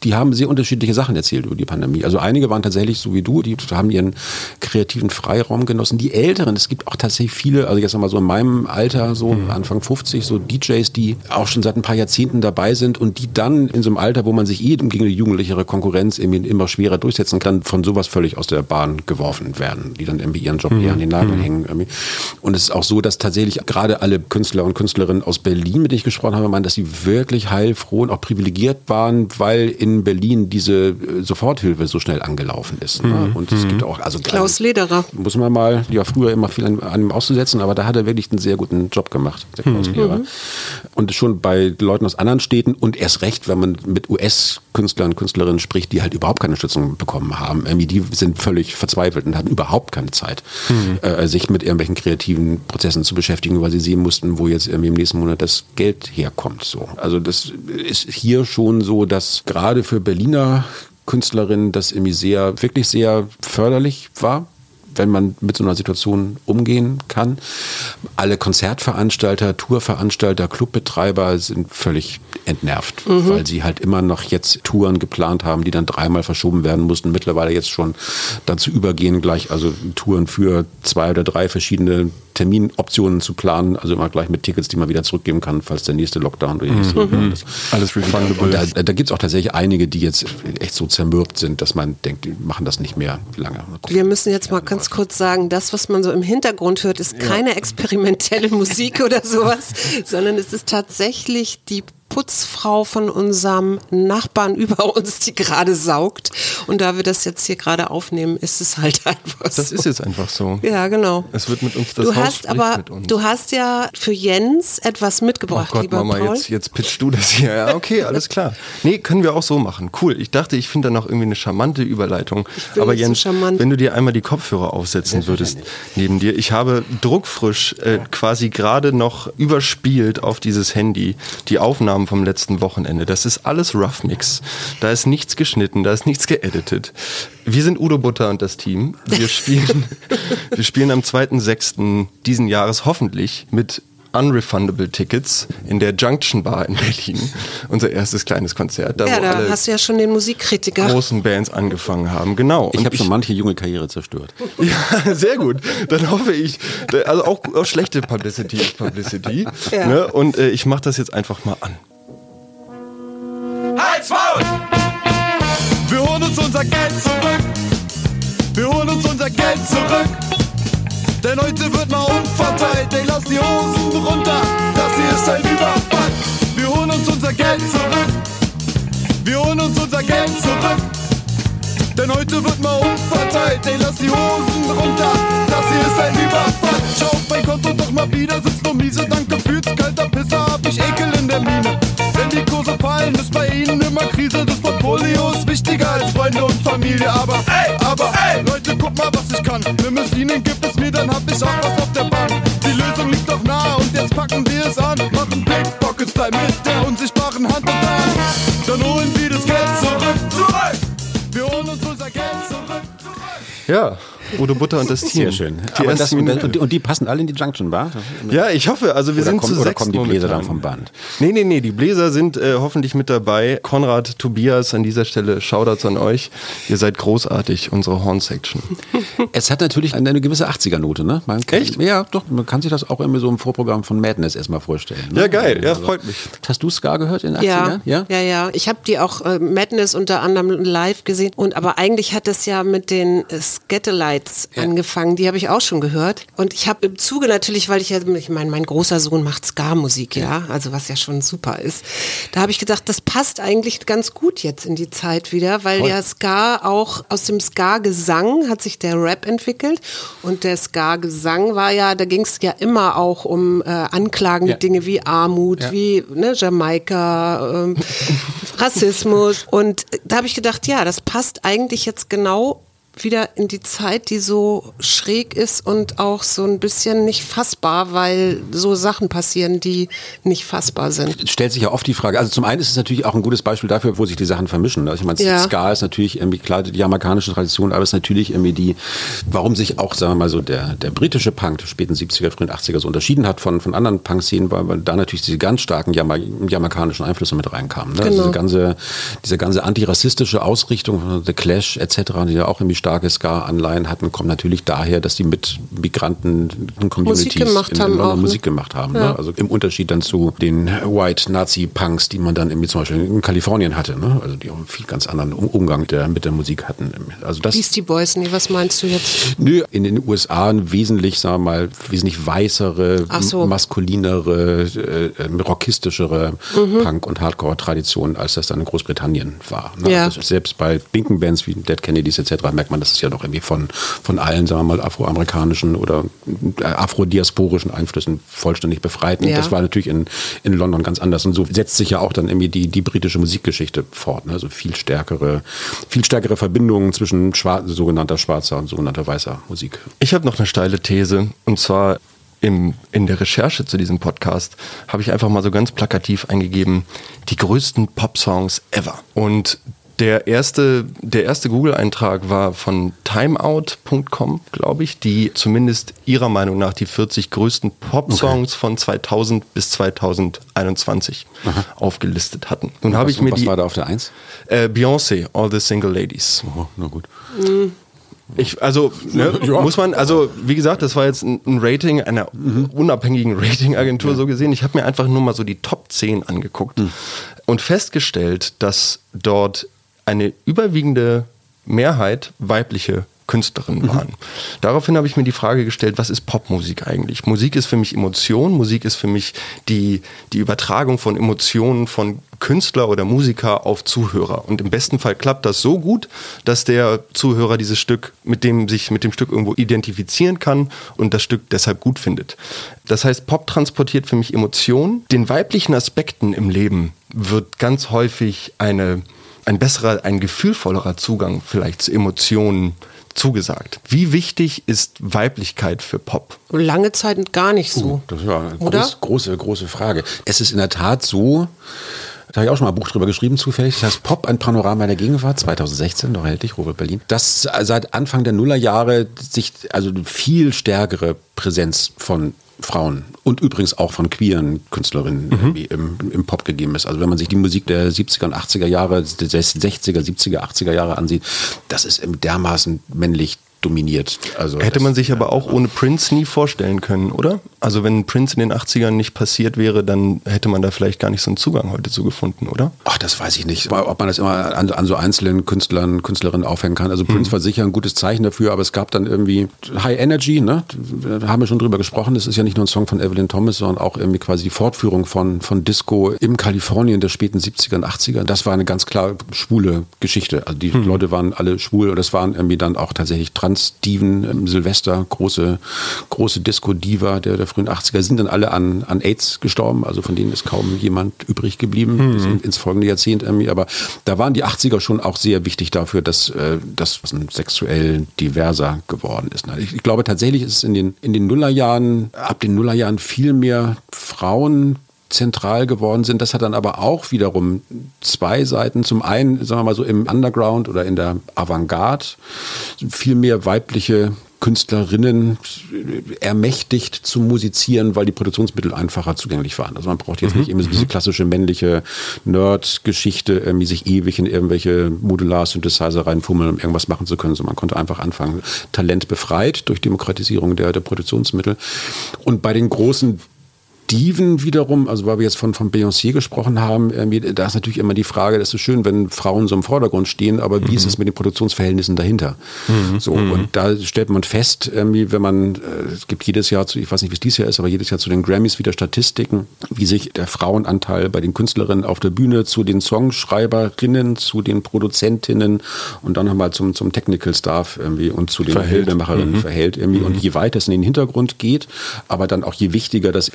die haben sehr unterschiedliche Sachen erzählt über die Pandemie. Also einige waren tatsächlich so wie du, die haben ihren kreativen Freiraum genossen. Die Älteren, es gibt auch tatsächlich viele, also jetzt mal so in meinem Alter, so mhm. Anfang 50, so DJs, die auch schon seit ein paar Jahrzehnten dabei sind und die dann in so einem Alter, wo man sich eh gegen eine jugendlichere Konkurrenz irgendwie immer schwerer durchsetzen kann, von sowas völlig aus der Bahn geworfen werden, die dann irgendwie ihren Job mhm. eher an den Nagel mhm. hängen. Irgendwie. Und es ist auch so, dass tatsächlich gerade alle Künstler und Künstlerinnen aus Berlin, mit denen ich gesprochen habe, meinen, dass sie wirklich heilfroh und auch privilegiert waren, weil in in Berlin diese äh, Soforthilfe so schnell angelaufen ist. Ne? Mhm. Und es gibt auch, also Klaus Lederer. Muss man mal, ja, früher immer viel an, an ihm auszusetzen, aber da hat er wirklich einen sehr guten Job gemacht, der Klaus Mhm. Lederer. Und schon bei Leuten aus anderen Städten und erst recht, wenn man mit US-Künstlern, Künstlerinnen spricht, die halt überhaupt keine Unterstützung bekommen haben. Irgendwie die sind völlig verzweifelt und hatten überhaupt keine Zeit, äh, sich mit irgendwelchen kreativen Prozessen zu beschäftigen, weil sie sehen mussten, wo jetzt irgendwie im nächsten Monat das Geld herkommt. So. Also das ist hier schon so, dass gerade für Berliner Künstlerinnen das irgendwie sehr, wirklich sehr förderlich war wenn man mit so einer Situation umgehen kann. Alle Konzertveranstalter, Tourveranstalter, Clubbetreiber sind völlig entnervt, weil sie halt immer noch jetzt Touren geplant haben, die dann dreimal verschoben werden mussten. Mittlerweile jetzt schon dazu übergehen, gleich also Touren für zwei oder drei verschiedene Terminoptionen zu planen, also immer gleich mit Tickets, die man wieder zurückgeben kann, falls der nächste Lockdown oder die nächste Lockdown ist. Alles refundable. Und da, da gibt es auch tatsächlich einige, die jetzt echt so zermürbt sind, dass man denkt, die machen das nicht mehr lange. Wir müssen jetzt mal ganz kurz sagen, das, was man so im Hintergrund hört, ist keine experimentelle Musik oder sowas, sondern es ist tatsächlich die Putzfrau von unserem Nachbarn über uns, die gerade saugt. Und da wir das jetzt hier gerade aufnehmen, ist es halt einfach so. das ist jetzt einfach so. Ja, genau. Es wird mit uns das du Haus hast aber, mit uns. du hast ja für Jens etwas Oh mitgebracht, Gott, lieber Mama, Paul. jetzt, jetzt pitchst du das hier. Ja, okay, alles klar. Nee, können wir auch so machen. Cool. Ich dachte, ich finde da noch irgendwie eine charmante Überleitung. Aber so Jens, charmant. wenn du dir einmal die Kopfhörer aufsetzen würdest neben dir. Ich habe druckfrisch äh, quasi gerade noch überspielt auf dieses Handy die Aufnahmen vom letzten Wochenende. Das ist alles Rough Mix. Da ist nichts geschnitten, da ist nichts geeditet. Wir sind Udo Butter und das Team. Wir spielen, wir spielen am 2.6. diesen Jahres hoffentlich mit unrefundable Tickets in der Junction Bar in Berlin. Unser erstes kleines Konzert. Da, ja, da alle hast du ja schon den Musikkritiker. großen Bands angefangen haben. Genau. Ich habe schon manche junge Karriere zerstört. ja, sehr gut. Dann hoffe ich, also auch, auch schlechte Publicity ist Publicity. Ja. Ne? Und äh, ich mache das jetzt einfach mal an. Halt's Maul! Wir holen uns unser Geld zurück. Wir holen uns unser Geld zurück. Denn heute wird mal umverteilt. Ey, lass die Hosen runter. Das hier ist ein Überfall. Wir holen uns unser Geld zurück. Wir holen uns unser Geld zurück. Denn heute wird mal umverteilt. Ey, lass die Hosen runter. Das hier ist ein Überfall. Schau auf mein Konto doch mal wieder. Sitzt nur miese. Dank gefühlt kalter Pisser. Hab ich Ekel in der Mine. Wenn die Kurse Freunde und Familie. Aber, ey, aber, ey, Leute, guck mal, was ich kann. Limousinen gibt es mir, dann hab ich auch was auf der Bank. Die Lösung liegt doch nah und jetzt packen wir es an. Machen Pickpocket-Style mit der unsichtbaren Hand und dann, dann holen wir das Geld zurück. Zurück! Wir holen uns unser Geld zurück. Ja, Udo Butter und das Team. Sehr schön. Die das, und, die, und die passen alle in die Junction Bar? Ja, ich hoffe, also wir Oder sind kommen- zu oder sechs kommen die Bläser momentan. dann vom Band? Nee, nee, nee, die Bläser sind äh, hoffentlich mit dabei. Konrad, Tobias, an dieser Stelle Shoutouts an euch. Ihr seid großartig, unsere Horn-Section. Es hat natürlich eine, eine gewisse 80er-Note, ne? Man kann, Echt? Ja, doch. Man kann sich das auch irgendwie so im Vorprogramm von Madness erstmal vorstellen. Ne? Ja, geil. Ja, freut mich. Hast du Ska gehört in den 80ern? Ja, ja, ja, ja. Ich habe die auch äh, Madness unter anderem live gesehen. Und aber eigentlich hat es ja mit den äh, Scatterlights angefangen. Die habe ich auch schon gehört. Und ich habe im Zuge natürlich, weil ich ja, ich meine, mein großer Sohn macht Ska-Musik, ja, also was ja schon super ist. Da habe ich gedacht, das passt eigentlich ganz gut jetzt in die Zeit wieder, weil ja Ska auch aus dem Ska-Gesang hat sich der Rap entwickelt. Und der Ska-Gesang war ja, da ging es ja immer auch um äh, anklagende Ja. Dinge wie Armut, Ja. wie ne, Jamaika, ähm, Rassismus. Und da habe ich gedacht, ja, das passt eigentlich jetzt genau wieder in die Zeit, die so schräg ist und auch so ein bisschen nicht fassbar, weil so Sachen passieren, die nicht fassbar sind. stellt sich ja oft die Frage, also zum einen ist es natürlich auch ein gutes Beispiel dafür, wo sich die Sachen vermischen. Also ich meine, Ja. Ska ist natürlich irgendwie klar die jamaikanische Tradition, aber es ist natürlich irgendwie die, warum sich auch, sagen wir mal so, der, der britische Punk der späten 70er, frühen 80er so unterschieden hat von, von anderen Punk-Szenen, weil, weil da natürlich diese ganz starken Jama jamaikanischen Einflüsse mit reinkamen. Ne? Also Genau. diese ganze, diese ganze antirassistische Ausrichtung The Clash etc., die ja auch irgendwie stark starke Ska-Anleihen hatten, kommt natürlich daher, dass die mit Migranten Communities gemacht in, haben in London ne? Musik gemacht haben. Ja. Ne? Also im Unterschied dann zu den White Nazi-Punks, die man dann irgendwie zum Beispiel in Kalifornien hatte. Ne? Also die auch einen viel ganz anderen Um- Umgang mit der, mit der Musik hatten. Also das Beastie Boys, nee, was meinst du jetzt? Nö, in den USA ein wesentlich, sagen wir mal, wesentlich weißere, so. maskulinere, äh, äh, rockistischere Mhm. Punk- und Hardcore-Tradition, als das dann in Großbritannien war. Ne? Ja. Also selbst bei linken Bands wie Dead Kennedys etc. merkt man, dass es ja doch irgendwie von, von allen, sagen wir mal, afroamerikanischen oder äh, afrodiasporischen Einflüssen vollständig befreit. Und Ja. das war natürlich in, in London ganz anders. Und so setzt sich ja auch dann irgendwie die, die britische Musikgeschichte fort. Ne? Also viel stärkere, viel stärkere Verbindungen zwischen schwar sogenannter schwarzer und sogenannter weißer Musik. Ich habe noch eine steile These und zwar im, in der Recherche zu diesem Podcast habe ich einfach mal so ganz plakativ eingegeben, die größten Pop-Songs ever. Und der erste, der erste Google-Eintrag war von timeout.com, glaube ich, die zumindest ihrer Meinung nach die 40 größten Pop-Songs von 2000 bis 2021 aufgelistet hatten. Nun habe ich mir was die war da auf der Eins? äh, Beyoncé, All the Single Ladies. Oh, na gut. Ich, also, ne, Ja. muss man, also, wie gesagt, das war jetzt ein, ein Rating einer unabhängigen Ratingagentur so gesehen. Ich habe mir einfach nur mal so die Top 10 angeguckt und festgestellt, dass dort eine überwiegende Mehrheit weibliche Künstlerinnen waren. Daraufhin habe ich mir die Frage gestellt, was ist Popmusik eigentlich? Musik ist für mich Emotion, Musik ist für mich die, die Übertragung von Emotionen von Künstler oder Musiker auf Zuhörer. Und im besten Fall klappt das so gut, dass der Zuhörer dieses Stück mit dem sich mit dem Stück irgendwo identifizieren kann und das Stück deshalb gut findet. Das heißt, Pop transportiert für mich Emotionen. Den weiblichen Aspekten im Leben wird ganz häufig eine ein besserer, ein gefühlvollerer Zugang vielleicht zu Emotionen zugesagt. Wie wichtig ist Weiblichkeit für Pop? Lange Zeit gar nicht so. Das ist ja eine Oder? groß, große, große Frage. Es ist in der Tat so, da habe ich auch schon mal ein Buch drüber geschrieben, zufällig. Das heißt Pop, ein Panorama der Gegenwart, 2016, doch erhältlich, Robert Berlin. Dass seit Anfang der Nullerjahre sich also eine viel stärkere Präsenz von Frauen und übrigens auch von queeren Künstlerinnen irgendwie im, im Pop gegeben ist. Also wenn man sich die Musik der 70er und 80er Jahre, der 60er, 70er, 80er Jahre ansieht, das ist dermaßen männlich dominiert. Also Hätte man sich aber auch ohne Prince nie vorstellen können, oder? Also wenn Prince in den 80ern nicht passiert wäre, dann hätte man da vielleicht gar nicht so einen Zugang heute zu gefunden, oder? Ach, das weiß ich nicht. Ob man das immer an, an so einzelnen Künstlern, Künstlerinnen aufhängen kann. Also Mhm. Prince war sicher ein gutes Zeichen dafür, aber es gab dann irgendwie High Energy, ne? Da haben wir schon drüber gesprochen. Das ist ja nicht nur ein Song von Evelyn Thomas, sondern auch irgendwie quasi die Fortführung von, von Disco im Kalifornien der späten 70er und 80er. Das war eine ganz klar schwule Geschichte. Also die Mhm. Leute waren alle schwul und das waren irgendwie dann auch tatsächlich Trans-Diven. Ähm, Silvester, große, große Disco-Diva der, der frühen 80er, sind dann alle an, an AIDS gestorben. Also von denen ist kaum jemand übrig geblieben bis in, ins folgende Jahrzehnt irgendwie. Aber da waren die 80er schon auch sehr wichtig dafür, dass äh, das sexuell diverser geworden ist. Ich, ich glaube tatsächlich ist es in den, in den Nullerjahren, ab den Nullerjahren viel mehr Frauen zentral geworden sind. Das hat dann aber auch wiederum zwei Seiten. Zum einen, sagen wir mal so im Underground oder in der Avantgarde viel mehr weibliche Künstlerinnen ermächtigt zu musizieren, weil die Produktionsmittel einfacher zugänglich waren. Also man braucht jetzt nicht immer so diese klassische männliche Nerd-Geschichte, irgendwie sich ewig in irgendwelche Modular-Synthesizer reinfummeln, um irgendwas machen zu können, sondern man konnte einfach anfangen. Talent befreit durch Demokratisierung der, der Produktionsmittel. Und bei den großen Diven wiederum, also weil wir jetzt von, von Beyoncé gesprochen haben, irgendwie, da ist natürlich immer die Frage, das ist schön, wenn Frauen so im Vordergrund stehen, aber wie ist es mit den Produktionsverhältnissen dahinter? So, und da stellt man fest, irgendwie, wenn man, äh, es gibt jedes Jahr, zu, ich weiß nicht, wie es dieses Jahr ist, aber jedes Jahr zu den Grammys wieder Statistiken, wie sich der Frauenanteil bei den Künstlerinnen auf der Bühne zu den Songschreiberinnen, zu den Produzentinnen und dann nochmal zum, zum Technical Staff irgendwie und zu den Verhält. Bildemacherinnen verhält irgendwie. Und je weiter es in den Hintergrund geht, aber dann auch je wichtiger das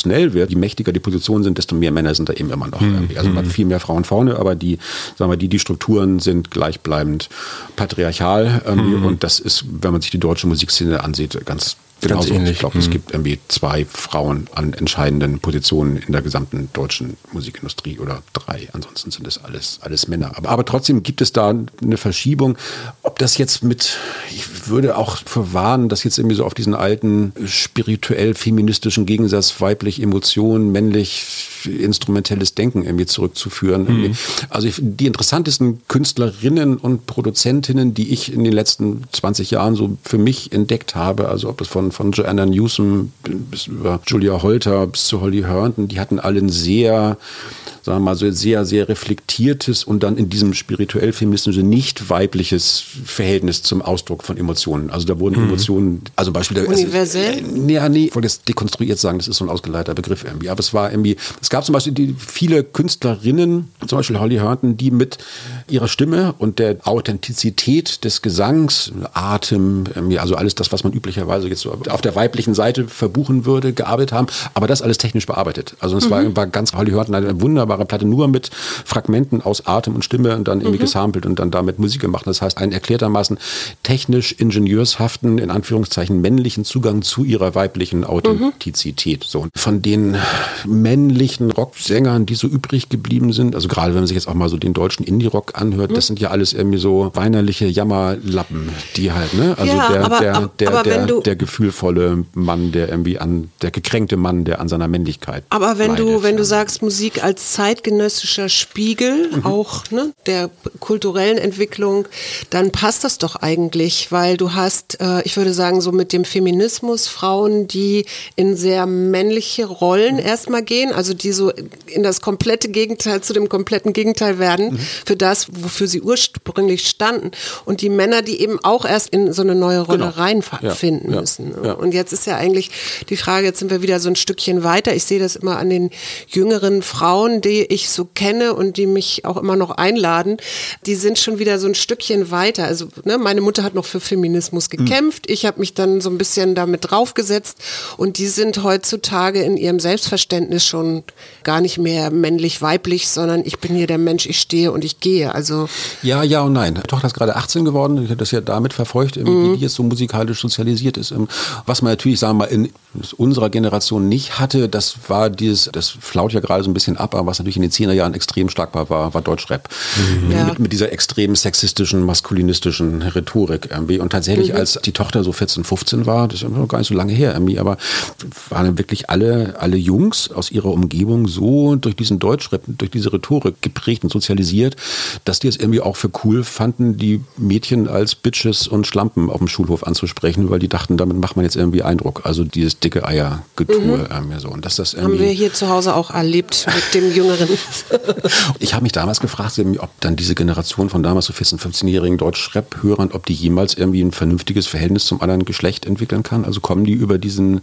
institutionell wird, je mächtiger die Positionen sind, desto mehr Männer sind da eben immer noch. irgendwie. Also man hat viel mehr Frauen vorne, aber die, sagen wir, die, die Strukturen sind gleichbleibend patriarchal. irgendwie. Und das ist, wenn man sich die deutsche Musikszene ansieht, ganz Genauso. Ganz ähnlich. Ich glaube, es gibt irgendwie zwei Frauen an entscheidenden Positionen in der gesamten deutschen Musikindustrie oder drei. Ansonsten sind es alles, alles Männer. Aber, aber trotzdem gibt es da eine Verschiebung. Ob das jetzt mit, ich würde auch verwarnen, dass jetzt irgendwie so auf diesen alten spirituell feministischen Gegensatz weiblich Emotionen, männlich instrumentelles Denken irgendwie zurückzuführen. Irgendwie. Also ich, die interessantesten Künstlerinnen und Produzentinnen, die ich in den letzten 20 Jahren so für mich entdeckt habe, also ob es von, von Joanna Newsom bis über Julia Holter bis zu Holly Herndon, die hatten alle ein sehr sagen wir mal, so sehr, sehr reflektiertes und dann in diesem spirituell-feministischen nicht weibliches Verhältnis zum Ausdruck von Emotionen. Also da wurden Emotionen, also Beispiel Universell? Also, nee, nee, ich wollte jetzt dekonstruiert sagen, das ist so ein ausgeleiterter Begriff irgendwie. Aber es war irgendwie, es gab zum Beispiel die, viele Künstlerinnen, zum Beispiel Holly Herndon, die mit ihrer Stimme und der Authentizität des Gesangs, Atem, irgendwie, also alles das, was man üblicherweise jetzt so auf der weiblichen Seite verbuchen würde, gearbeitet haben, aber das alles technisch bearbeitet. Also es war, war ganz Holly Herndon eine wunderbare Platte, nur mit Fragmenten aus Atem und Stimme und dann irgendwie gesampelt und dann damit Musik gemacht. Das heißt, einen erklärtermaßen technisch ingenieurshaften, in Anführungszeichen männlichen Zugang zu ihrer weiblichen Authentizität. So. Und von den männlichen Rocksängern, die so übrig geblieben sind, also gerade wenn man sich jetzt auch mal so den deutschen Indie-Rock anhört, das sind ja alles irgendwie so weinerliche Jammerlappen, die halt, ne? Also Ja, der, aber- der, der, aber der, du- der gefühlvolle Mann, der irgendwie an, der gekränkte Mann, der an seiner Männlichkeit. Aber wenn du, leidet, wenn du sagst, Musik als zeitgenössischer Spiegel auch ne, der kulturellen Entwicklung, dann passt das doch eigentlich, weil du hast, äh, ich würde sagen, so mit dem Feminismus Frauen, die in sehr männliche Rollen erstmal gehen, also die so in das komplette Gegenteil zu dem kompletten Gegenteil werden, für das, wofür sie ursprünglich standen. Und die Männer, die eben auch erst in so eine neue Rolle Genau. reinfinden Ja, ja, müssen. Ja. Und jetzt ist ja eigentlich die Frage, jetzt sind wir wieder so ein Stückchen weiter. Ich sehe das immer an den jüngeren Frauen, die ich so kenne und die mich auch immer noch einladen. Die sind schon wieder so ein Stückchen weiter. Also ne, meine Mutter hat noch für Feminismus Hm. gekämpft. Ich habe mich dann so ein bisschen damit draufgesetzt. Und die sind heutzutage in ihrem Selbstverständnis schon gar nicht mehr männlich-weiblich, sondern ich bin hier der Mensch, ich stehe und ich gehe. Also Ja, ja und nein. Die Tochter ist gerade 18 geworden. Ich habe das ja damit verfolgt, wie die jetzt so musikalisch sozialisiert ist. Was man natürlich, sagen wir mal, in unserer Generation nicht hatte, das war dieses, das flaut ja gerade so ein bisschen ab, aber was natürlich in den 10er Jahren extrem stark war, war, war Deutschrap. Ja. Mit, mit dieser extrem sexistischen, maskulinistischen Rhetorik irgendwie. Und tatsächlich, als die Tochter so 14, 15 war, das ist noch gar nicht so lange her irgendwie, aber waren wirklich alle, alle Jungs aus ihrer Umgebung so durch diesen Deutschrap, durch diese Rhetorik geprägt und sozialisiert, dass die es irgendwie auch für cool fanden, die Mädchen als Bitches und Schlampen auf dem Schulhof anzusprechen, weil die dachten, damit macht man jetzt irgendwie Eindruck. Also dieses dicke Eier-Getue irgendwie so. Und dass das Mhm. haben wir hier zu Hause auch erlebt mit dem Jüngeren. ich habe mich damals gefragt, ob dann diese Generation von damals so 14-, 15-jährigen Deutsch-Rap-Hörern, ob die jemals irgendwie ein vernünftiges Verhältnis zum anderen Geschlecht entwickeln kann. Also kommen die über diesen,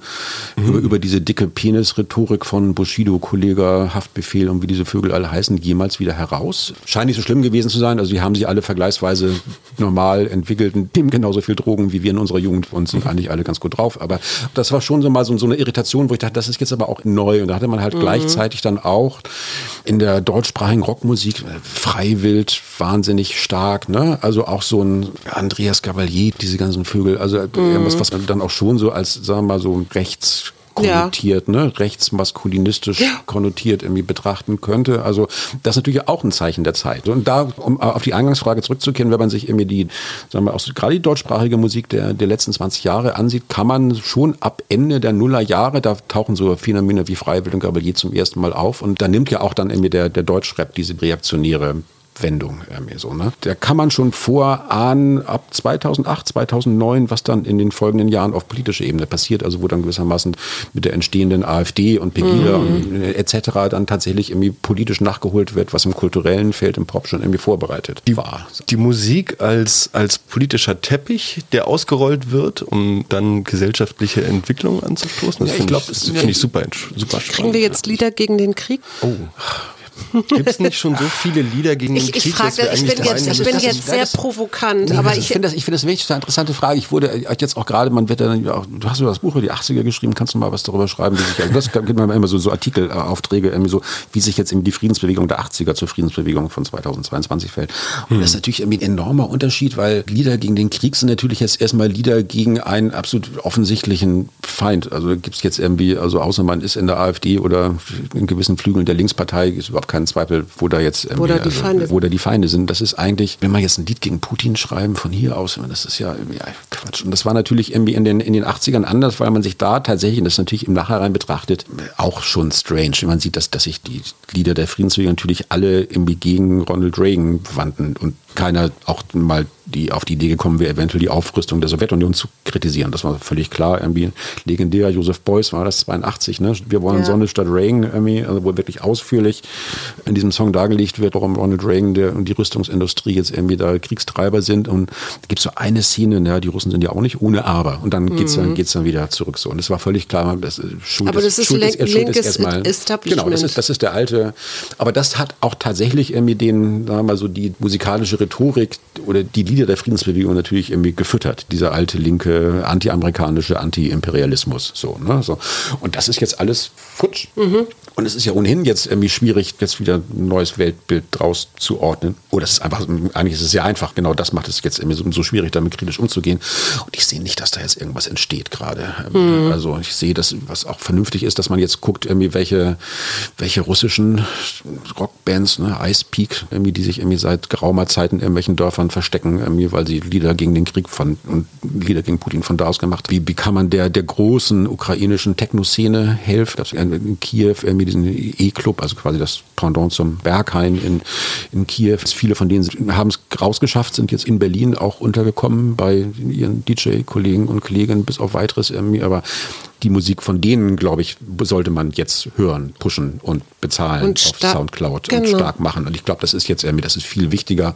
über, über diese dicke Penis-Rhetorik von Bushido, Kollega, Haftbefehl und wie diese Vögel alle heißen, jemals wieder heraus? Scheint nicht so schlimm gewesen zu sein. Also die haben sich alle vergleichsweise normal entwickelt und nehmen genauso viel Drogen wie wir in unserer Jugend und sind eigentlich alle ganz gut drauf. Aber das war schon so mal so, so eine Irritation, wo ich dachte, das ist jetzt aber auch neu. Und da hatte man halt gleichzeitig dann auch in der deutschsprachigen Rockmusik äh, Freiwild wahnsinnig stark, ne? Also auch so ein Andreas Gavalier, diese ganzen Vögel, also äh, irgendwas, was man dann auch schon so als, sagen wir mal, so rechts Ja. konnotiert, ne, rechtsmaskulinistisch konnotiert irgendwie betrachten könnte. Also das ist natürlich auch ein Zeichen der Zeit. Und da, um auf die Eingangsfrage zurückzukehren, wenn man sich irgendwie die, sagen wir, auch gerade die deutschsprachige Musik der, der letzten 20 Jahre ansieht, kann man schon ab Ende der Nullerjahre, da tauchen so Phänomene wie Freiwild und Gabalier zum ersten Mal auf. Und da nimmt ja auch dann irgendwie der, der Deutschrap diese reaktionäre Wendung irgendwie so, ne? Da kann man schon vorahnen, ab 2008, 2009, was dann in den folgenden Jahren auf politischer Ebene passiert, also wo dann gewissermaßen mit der entstehenden AfD und Pegida und äh, etc. dann tatsächlich irgendwie politisch nachgeholt wird, was im kulturellen Feld im Pop schon irgendwie vorbereitet war. Die Musik als, als politischer Teppich, der ausgerollt wird, um dann gesellschaftliche Entwicklungen anzustoßen, das Ja, finde glaub, ich, das finde ich super, super spannend. Kriegen wir jetzt Lieder gegen den Krieg? Oh. Gibt es nicht schon so viele Lieder gegen den Ich, ich Krieg, frage, dass wir ich bin jetzt, ich bin jetzt sehr das- provokant, Nee, aber ich ich, finde das, ich finde das wirklich eine interessante Frage. Ich wurde äh, jetzt auch gerade, man wird dann, ja, du hast über das Buch über die 80er geschrieben, kannst du mal was darüber schreiben, wie sich, also das gibt man immer so, so Artikelaufträge, irgendwie so, wie sich jetzt eben die Friedensbewegung der 80er zur Friedensbewegung von 2022 fällt. Und das ist natürlich irgendwie ein enormer Unterschied, weil Lieder gegen den Krieg sind natürlich jetzt erstmal Lieder gegen einen absolut offensichtlichen Feind. Also gibt es jetzt irgendwie, also außer man ist in der AfD oder in gewissen Flügeln der Linkspartei, ist überhaupt kein Zweifel, wo da jetzt irgendwie, da die Feinde sind. wo da die Feinde sind. Das ist eigentlich, wenn man jetzt ein Lied gegen Putin schreiben von hier aus, das ist ja irgendwie ja, Quatsch. Und das war natürlich irgendwie in den, in den 80ern anders, weil man sich da tatsächlich, das ist natürlich im Nachhinein betrachtet, auch schon strange. Man sieht, dass, dass sich die Lieder der Friedensbewegung natürlich alle irgendwie gegen Ronald Reagan wandten und keiner auch mal die auf die Idee gekommen wäre, eventuell die Aufrüstung der Sowjetunion zu kritisieren. Das war völlig klar. Irgendwie legendär. Joseph Beuys war das 82. Ne? Wir wollen Ja. Sonne statt Reagan. Irgendwie, also wo wirklich ausführlich in diesem Song dargelegt wird, warum Ronald Reagan der, und die Rüstungsindustrie jetzt irgendwie da Kriegstreiber sind. Und es gibt so eine Szene, ne? die Russen sind ja auch nicht ohne Aber. Und dann geht's dann geht's dann wieder zurück so. Und es war völlig klar, das ist Schuld Aber das ist Schuld link- Schuld linkes erstmal-. Genau, das ist, das ist der alte. Aber das hat auch tatsächlich irgendwie den, sagen wir mal so, die musikalische Rhetorik oder die Lieder der Friedensbewegung natürlich irgendwie gefüttert. Dieser alte linke, anti-amerikanische Anti-Imperialismus. So, ne? so. Und das ist jetzt alles futsch. Und es ist ja ohnehin jetzt irgendwie schwierig, jetzt wieder ein neues Weltbild draus zu ordnen. Oder es ist einfach, eigentlich ist es sehr einfach. Genau das macht es jetzt irgendwie so, so schwierig, damit kritisch umzugehen. Und ich sehe nicht, dass da jetzt irgendwas entsteht gerade. Also ich sehe, dass was auch vernünftig ist, dass man jetzt guckt, irgendwie welche, welche russischen Rockbands, ne, Ice Peak, irgendwie, die sich irgendwie seit geraumer Zeit in irgendwelchen Dörfern verstecken, irgendwie, weil sie Lieder gegen den Krieg von und Lieder gegen Putin von da aus gemacht. Wie, wie kann man der, der großen ukrainischen Techno-Szene helfen? Das in Kiew irgendwie diesen E-Club, also quasi das Pendant zum Berghain in, in Kiew. Viele von denen haben es rausgeschafft, sind jetzt in Berlin auch untergekommen bei ihren DJ-Kollegen und Kolleginnen bis auf weiteres irgendwie, aber die Musik von denen, glaube ich, sollte man jetzt hören, pushen und bezahlen Und auf Soundcloud und genau. stark machen. Und ich glaube, das ist jetzt irgendwie, das ist viel wichtiger,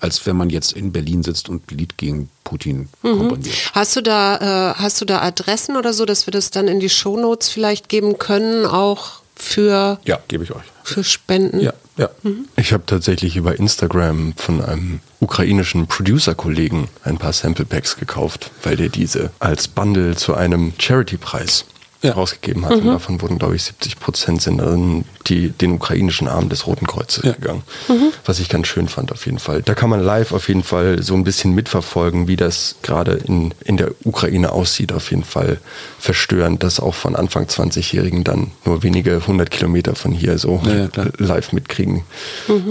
als wenn man jetzt in Berlin sitzt und Lied gegen Putin Mhm. komponiert. Hast du da, äh, hast du da Adressen oder so, dass wir das dann in die Shownotes vielleicht geben können, auch für, Ja, gebe ich euch. für Spenden? Ja, ja. Ich habe tatsächlich über Instagram von einem ukrainischen Producer-Kollegen ein paar Sample Packs gekauft, weil der diese als Bundle zu einem Charity-Preis Ja. rausgegeben hat. Und davon wurden, glaube ich, 70 Prozent sind dann die, den ukrainischen Arm des Roten Kreuzes Ja. gegangen. Was ich ganz schön fand auf jeden Fall. Da kann man live auf jeden Fall so ein bisschen mitverfolgen, wie das gerade in, in der Ukraine aussieht. Auf jeden Fall verstörend, das auch von Anfang 20-Jährigen dann nur wenige hundert Kilometer von hier so Ja, ja, live mitkriegen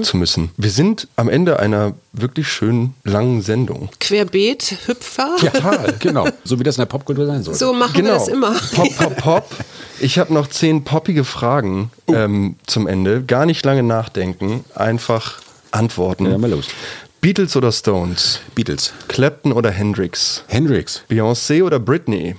zu müssen. Wir sind am Ende einer wirklich schönen langen Sendung. Querbeet, Hüpfer? Total, genau. So wie das in der Popkultur sein soll. So machen wir das immer. Pop, pop, pop. Ich habe noch zehn poppige Fragen Oh. ähm, zum Ende. Gar nicht lange nachdenken, einfach antworten. Ja, mal los. Beatles oder Stones? Beatles. Clapton oder Hendrix? Hendrix. Beyoncé oder Britney?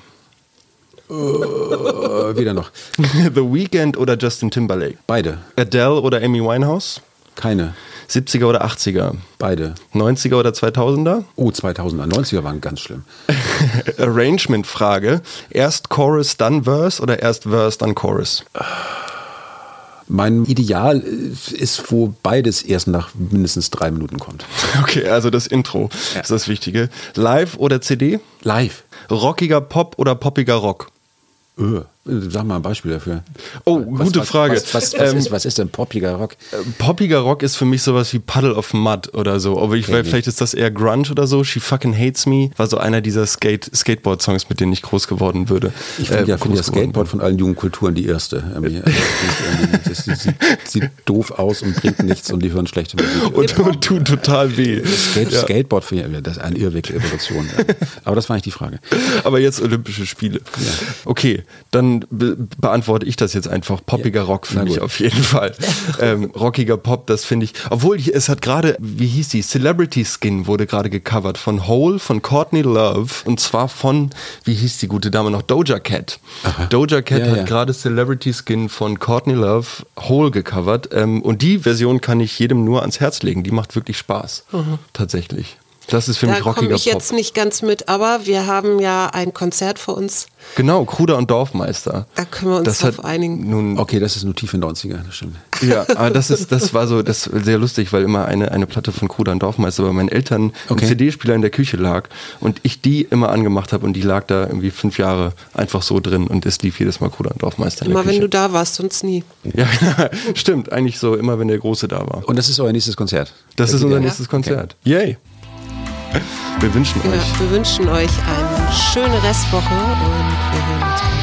Äh, wieder noch. The Weeknd oder Justin Timberlake? Beide. Adele oder Amy Winehouse? Keine. 70er oder 80er? Beide. 90er oder 2000er? Oh, 2000er. 90er waren ganz schlimm. Arrangement-Frage. Erst Chorus, dann Verse oder erst Verse, dann Chorus? Mein Ideal ist, wo beides erst nach mindestens drei Minuten kommt. Okay, also das Intro ist das Wichtige. Live oder CD? Live. Rockiger Pop oder poppiger Rock? Öh. Sag mal ein Beispiel dafür. Oh, Was- gute was, Frage. Was, was, Ähm, ist, was ist denn poppiger Rock? Poppiger Rock ist für mich sowas wie Puddle of Mud oder so. Aber ich Okay, weiß, vielleicht ist das eher Grunge oder so. She fucking hates me war so einer dieser Skate Skateboard-Songs, mit denen ich groß geworden würde. Ich finde Äh, ja, find ja Skateboard von allen Jugendkulturen die erste. Irgendwie. Das sieht, sieht, sieht doof aus und bringt nichts und die hören schlechte Musik. Und, und tut total weh. Skate, Ja. Skateboard finde ich, das ist ein Irrweg, Evolution. Aber das war nicht die Frage. Aber jetzt Olympische Spiele. Okay, dann be beantworte ich das jetzt einfach. Poppiger Rock für Na mich gut. auf jeden Fall. ähm, rockiger Pop, das finde ich. Obwohl, ich- es hat gerade, wie hieß die? Celebrity Skin wurde gerade gecovert von Hole, von Courtney Love und zwar von, wie hieß die gute Dame noch? Doja Cat. Doja Cat Ja, hat ja. gerade Celebrity Skin von Courtney Love Hole gecovert ähm, und die Version kann ich jedem nur ans Herz legen. Die macht wirklich Spaß. Tatsächlich. Das ist für mich Da komme rockiger ich jetzt Pop. nicht ganz mit, aber wir haben ja ein Konzert für uns. Genau, Kruder und Dorfmeister. Da können wir uns das drauf hat einigen. Nun, Okay, das ist nur tiefe 90er, das stimmt. Ja, aber das ist, das war so, das ist sehr lustig, weil immer eine, eine Platte von Kruder und Dorfmeister bei meinen Eltern Okay. im CD-Spieler in der Küche lag und ich die immer angemacht habe und die lag da irgendwie fünf Jahre einfach so drin und es lief jedes Mal Kruder und Dorfmeister in Immer der wenn Küche. du da warst, sonst nie. ja, stimmt, eigentlich so, immer wenn der Große da war. Und das ist euer nächstes Konzert? Das ist unser Ja. nächstes Konzert. Yay! Wir wünschen Ja, euch. wir wünschen euch eine schöne Restwoche und wir hören uns bald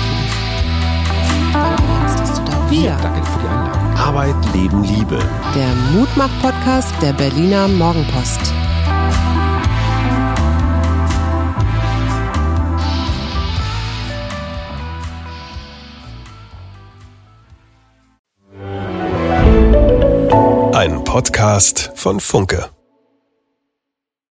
wieder. Danke, dass du da Danke für die Einladung. Arbeit, Leben, Liebe. Der Mutmach-Podcast der Berliner Morgenpost. Ein Podcast von Funke.